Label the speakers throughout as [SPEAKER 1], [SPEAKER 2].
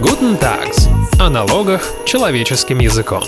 [SPEAKER 1] Guten Tags. О налогах человеческим языком.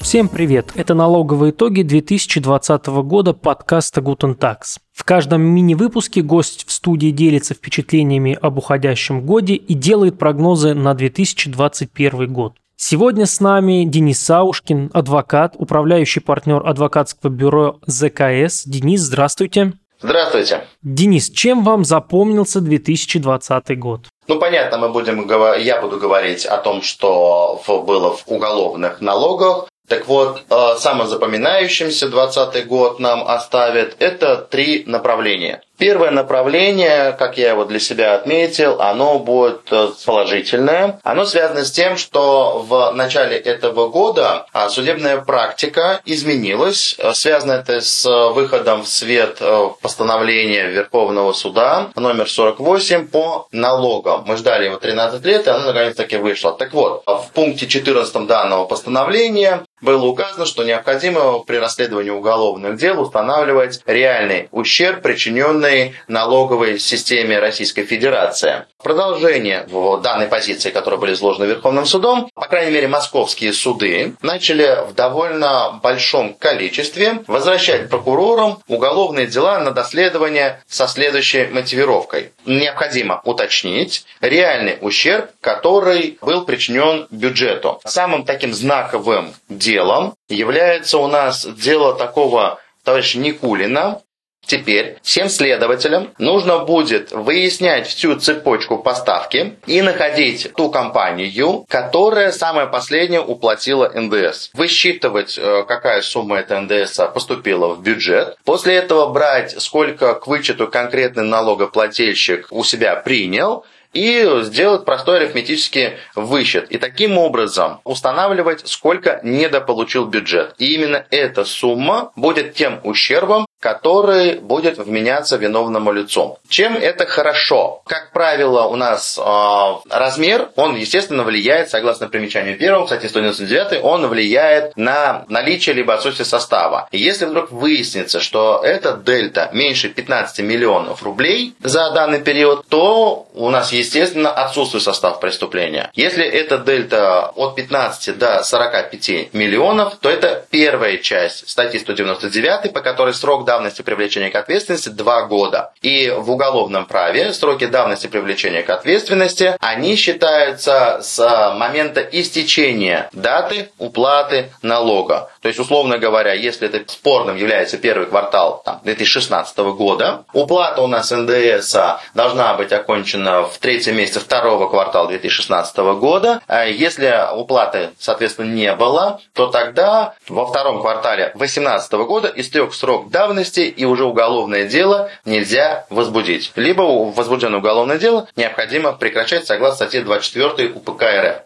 [SPEAKER 2] Всем привет! Это налоговые итоги 2020 года подкаста Guten Tax. В каждом мини-выпуске гость в студии делится впечатлениями об уходящем годе и делает прогнозы на 2021 год. Сегодня с нами Денис Саушкин, адвокат, управляющий партнер адвокатского бюро ЗКС. Денис, здравствуйте.
[SPEAKER 3] Здравствуйте.
[SPEAKER 2] Денис, чем вам запомнился 2020 год?
[SPEAKER 3] Ну, понятно, мы будем, я буду говорить о том, что было в уголовных налогах, так вот, э, самым запоминающимся 2020 год нам оставит это три направления. Первое направление, как я его для себя отметил, оно будет э, положительное. Оно связано с тем, что в начале этого года а, судебная практика изменилась. Э, связано это с выходом в свет постановления Верховного суда номер 48 по налогам. Мы ждали его 13 лет, и оно наконец-таки вышло. Так вот, в пункте 14 данного постановления было указано, что необходимо при расследовании уголовных дел устанавливать реальный ущерб, причиненный налоговой системе Российской Федерации. Продолжение в данной позиции, которые были изложены Верховным судом, по крайней мере, московские суды начали в довольно большом количестве возвращать прокурорам уголовные дела на доследование со следующей мотивировкой. Необходимо уточнить реальный ущерб, который был причинен бюджету. Самым таким знаковым делом является у нас дело такого товарища Никулина, Теперь всем следователям нужно будет выяснять всю цепочку поставки и находить ту компанию, которая самая последняя уплатила НДС. Высчитывать, э, какая сумма эта НДС поступила в бюджет. После этого брать, сколько к вычету конкретный налогоплательщик у себя принял – и сделать простой арифметический высчет. И таким образом устанавливать, сколько недополучил бюджет. И именно эта сумма будет тем ущербом, который будет вменяться виновному лицу. Чем это хорошо? Как правило, у нас э, размер, он, естественно, влияет, согласно примечанию первого, кстати, 199, он влияет на наличие либо отсутствие состава. Если вдруг выяснится, что эта дельта меньше 15 миллионов рублей за данный период, то у нас, естественно, отсутствует состав преступления. Если эта дельта от 15 до 45 миллионов, то это первая часть статьи 199, по которой срок давности привлечения к ответственности 2 года. И в уголовном праве сроки давности привлечения к ответственности, они считаются с момента истечения даты уплаты налога. То есть, условно говоря, если это спорным является первый квартал там, 2016 года, уплата у нас НДС должна быть окончена в третьем месяце второго квартала 2016 года. А если уплаты, соответственно, не было, то тогда во втором квартале 2018 года истек срок давности давности и уже уголовное дело нельзя возбудить. Либо возбужденное уголовное дело необходимо прекращать согласно статье 24 УПК РФ.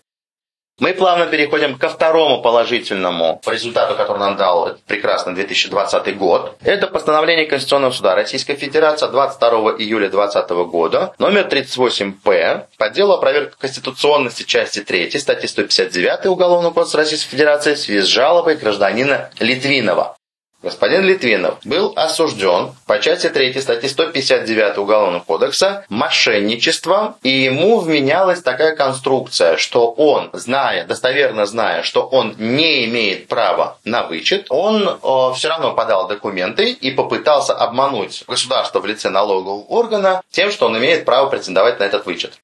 [SPEAKER 3] Мы плавно переходим ко второму положительному результату, который нам дал прекрасный 2020 год. Это постановление Конституционного суда Российской Федерации 22 июля 2020 года, номер 38-П, по делу о проверке конституционности части 3 статьи 159 Уголовного кодекса Российской Федерации в связи с жалобой гражданина Литвинова. Господин Литвинов был осужден по части 3 статьи 159 Уголовного кодекса мошенничеством, и ему вменялась такая конструкция, что он, зная, достоверно зная, что он не имеет права на вычет, он э, все равно подал документы и попытался обмануть государство в лице налогового органа тем, что он имеет право претендовать на этот вычет.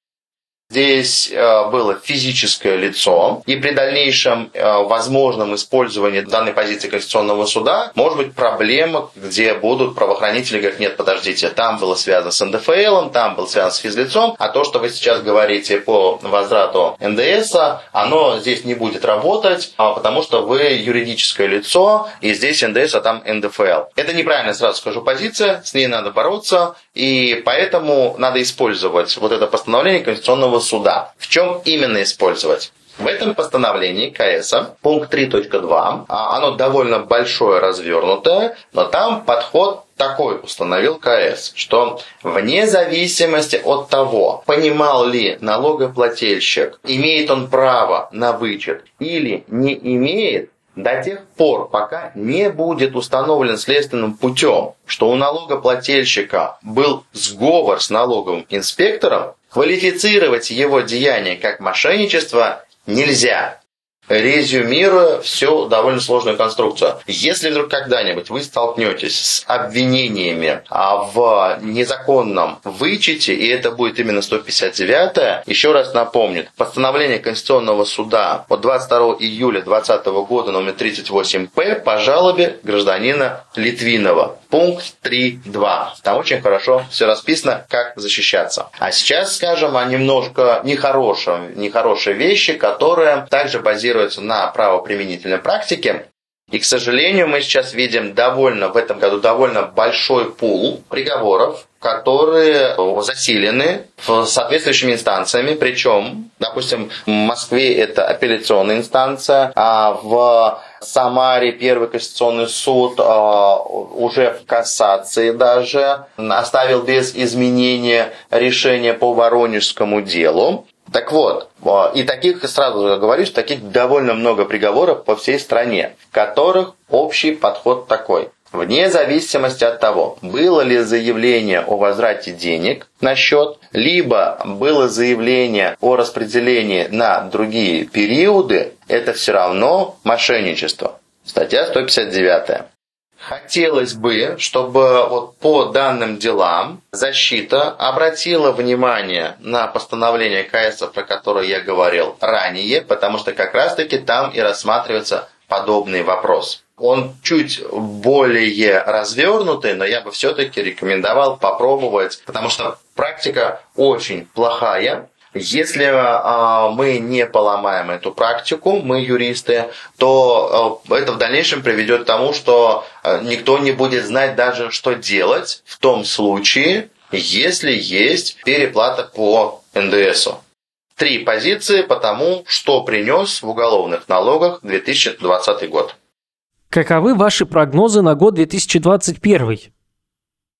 [SPEAKER 3] Здесь э, было физическое лицо, и при дальнейшем э, возможном использовании данной позиции Конституционного суда может быть проблема, где будут правоохранители говорить, нет, подождите, там было связано с НДФЛ, там было связано с физлицом, а то, что вы сейчас говорите по возврату НДС, оно здесь не будет работать, а потому что вы юридическое лицо, и здесь НДС, а там НДФЛ. Это неправильно, сразу скажу, позиция, с ней надо бороться, и поэтому надо использовать вот это постановление Конституционного Конституционного суда. В чем именно использовать? В этом постановлении КС, пункт 3.2, а, оно довольно большое, развернутое, но там подход такой установил КС, что вне зависимости от того, понимал ли налогоплательщик, имеет он право на вычет или не имеет, до тех пор, пока не будет установлен следственным путем, что у налогоплательщика был сговор с налоговым инспектором, Квалифицировать его деяние как мошенничество нельзя резюмируя всю довольно сложную конструкцию. Если вдруг когда-нибудь вы столкнетесь с обвинениями а, в незаконном вычете, и это будет именно 159 еще раз напомню, постановление Конституционного суда от 22 июля 2020 года номер 38-П по жалобе гражданина Литвинова. Пункт 3.2. Там очень хорошо все расписано, как защищаться. А сейчас скажем о немножко нехорошем, нехорошей вещи, которая также базируется на правоприменительной практике. И, к сожалению, мы сейчас видим довольно, в этом году довольно большой пул приговоров, которые засилены соответствующими инстанциями, причем, допустим, в Москве это апелляционная инстанция, а в Самаре Первый Конституционный суд а, уже в кассации даже оставил без изменения решение по Воронежскому делу. Так вот, а, и таких, сразу говорю, таких довольно много приговоров по всей стране, в которых общий подход такой. Вне зависимости от того, было ли заявление о возврате денег на счет, либо было заявление о распределении на другие периоды, это все равно мошенничество. Статья 159. Хотелось бы, чтобы вот по данным делам защита обратила внимание на постановление КС, про которое я говорил ранее, потому что как раз-таки там и рассматривается подобный вопрос. Он чуть более развернутый, но я бы все-таки рекомендовал попробовать, потому что практика очень плохая. Если э, мы не поломаем эту практику, мы юристы, то э, это в дальнейшем приведет к тому, что э, никто не будет знать даже, что делать в том случае, если есть переплата по НДСу. Три позиции по тому, что принес в уголовных налогах 2020 год.
[SPEAKER 2] Каковы ваши прогнозы на год 2021?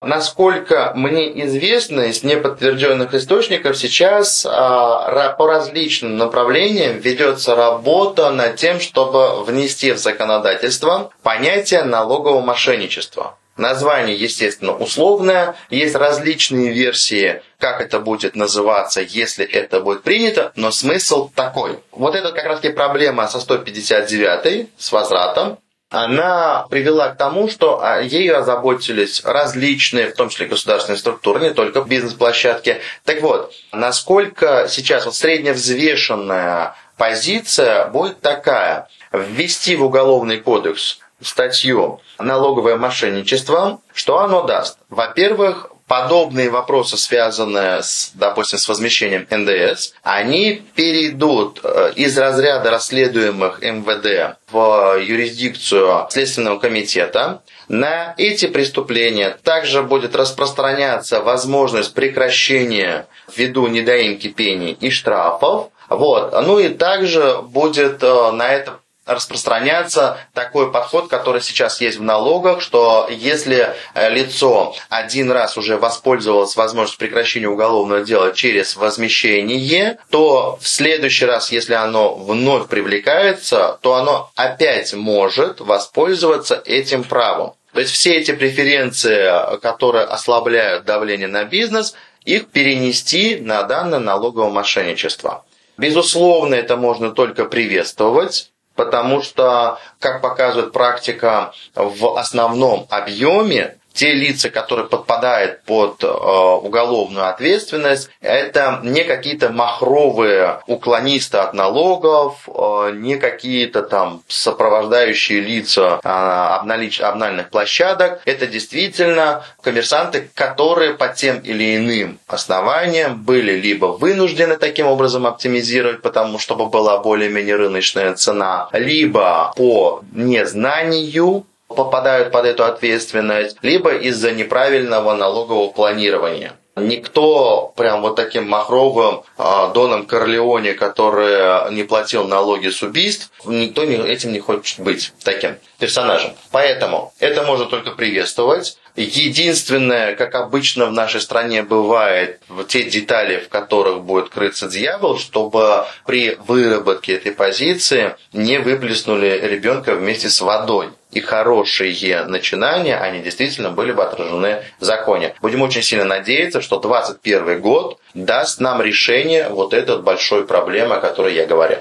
[SPEAKER 3] Насколько мне известно из неподтвержденных источников, сейчас а, по различным направлениям ведется работа над тем, чтобы внести в законодательство понятие налогового мошенничества. Название, естественно, условное. Есть различные версии, как это будет называться, если это будет принято, но смысл такой. Вот это как раз таки проблема со 159 с возвратом она привела к тому, что а, ею озаботились различные, в том числе государственные структуры, не только бизнес-площадки. Так вот, насколько сейчас вот средневзвешенная позиция будет такая. Ввести в Уголовный кодекс статью «Налоговое мошенничество», что оно даст? Во-первых, подобные вопросы, связанные с, допустим, с возмещением НДС, они перейдут э, из разряда расследуемых МВД в юрисдикцию Следственного комитета. На эти преступления также будет распространяться возможность прекращения ввиду недоимки пений и штрафов. Вот. Ну и также будет э, на это распространяться такой подход, который сейчас есть в налогах, что если э, лицо один раз уже воспользовалось возможностью прекращения уголовного дела через возмещение, то в следующий раз, если оно вновь привлекается, то оно опять может воспользоваться этим правом. То есть все эти преференции, которые ослабляют давление на бизнес, их перенести на данное налоговое мошенничество. Безусловно, это можно только приветствовать потому что, как показывает практика, в основном объеме те лица, которые подпадают под э, уголовную ответственность, это не какие-то махровые уклонисты от налогов, э, не какие-то там сопровождающие лица э, обнальных площадок. Это действительно коммерсанты, которые по тем или иным основаниям были либо вынуждены таким образом оптимизировать, потому чтобы была более-менее рыночная цена, либо по незнанию попадают под эту ответственность, либо из-за неправильного налогового планирования. Никто прям вот таким махровым э, Доном Корлеоне, который не платил налоги с убийств, никто не, этим не хочет быть таким персонажем. Поэтому это можно только приветствовать. Единственное, как обычно в нашей стране бывает, те детали, в которых будет крыться дьявол, чтобы при выработке этой позиции не выплеснули ребенка вместе с водой. И хорошие начинания, они действительно были бы отражены в законе. Будем очень сильно надеяться, что 2021 год даст нам решение вот этой большой проблемы, о которой я говорю.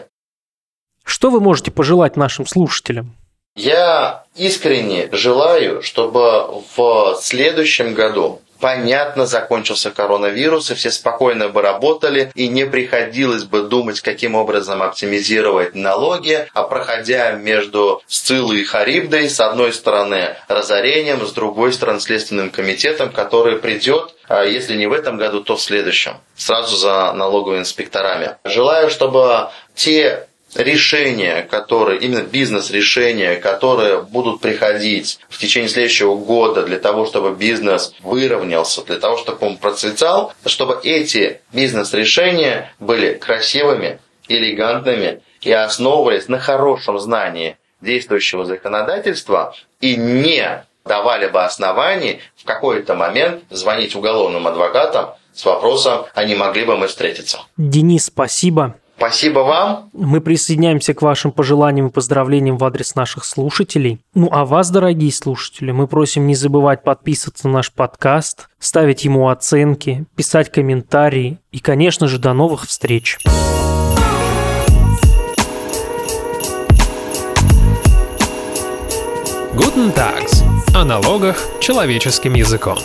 [SPEAKER 2] Что вы можете пожелать нашим слушателям?
[SPEAKER 3] Я искренне желаю, чтобы в следующем году понятно закончился коронавирус, и все спокойно бы работали, и не приходилось бы думать, каким образом оптимизировать налоги, а проходя между Сцилой и Харибдой, с одной стороны разорением, с другой стороны Следственным комитетом, который придет а если не в этом году, то в следующем, сразу за налоговыми инспекторами. Желаю, чтобы те решения, которые, именно бизнес-решения, которые будут приходить в течение следующего года для того, чтобы бизнес выровнялся, для того, чтобы он процветал, чтобы эти бизнес-решения были красивыми, элегантными и основывались на хорошем знании действующего законодательства и не давали бы оснований в какой-то момент звонить уголовным адвокатам с вопросом, а не могли бы мы встретиться.
[SPEAKER 2] Денис, спасибо.
[SPEAKER 3] Спасибо вам.
[SPEAKER 2] Мы присоединяемся к вашим пожеланиям и поздравлениям в адрес наших слушателей. Ну а вас, дорогие слушатели, мы просим не забывать подписываться на наш подкаст, ставить ему оценки, писать комментарии и, конечно же, до новых встреч.
[SPEAKER 1] Guten Tags. О налогах человеческим языком.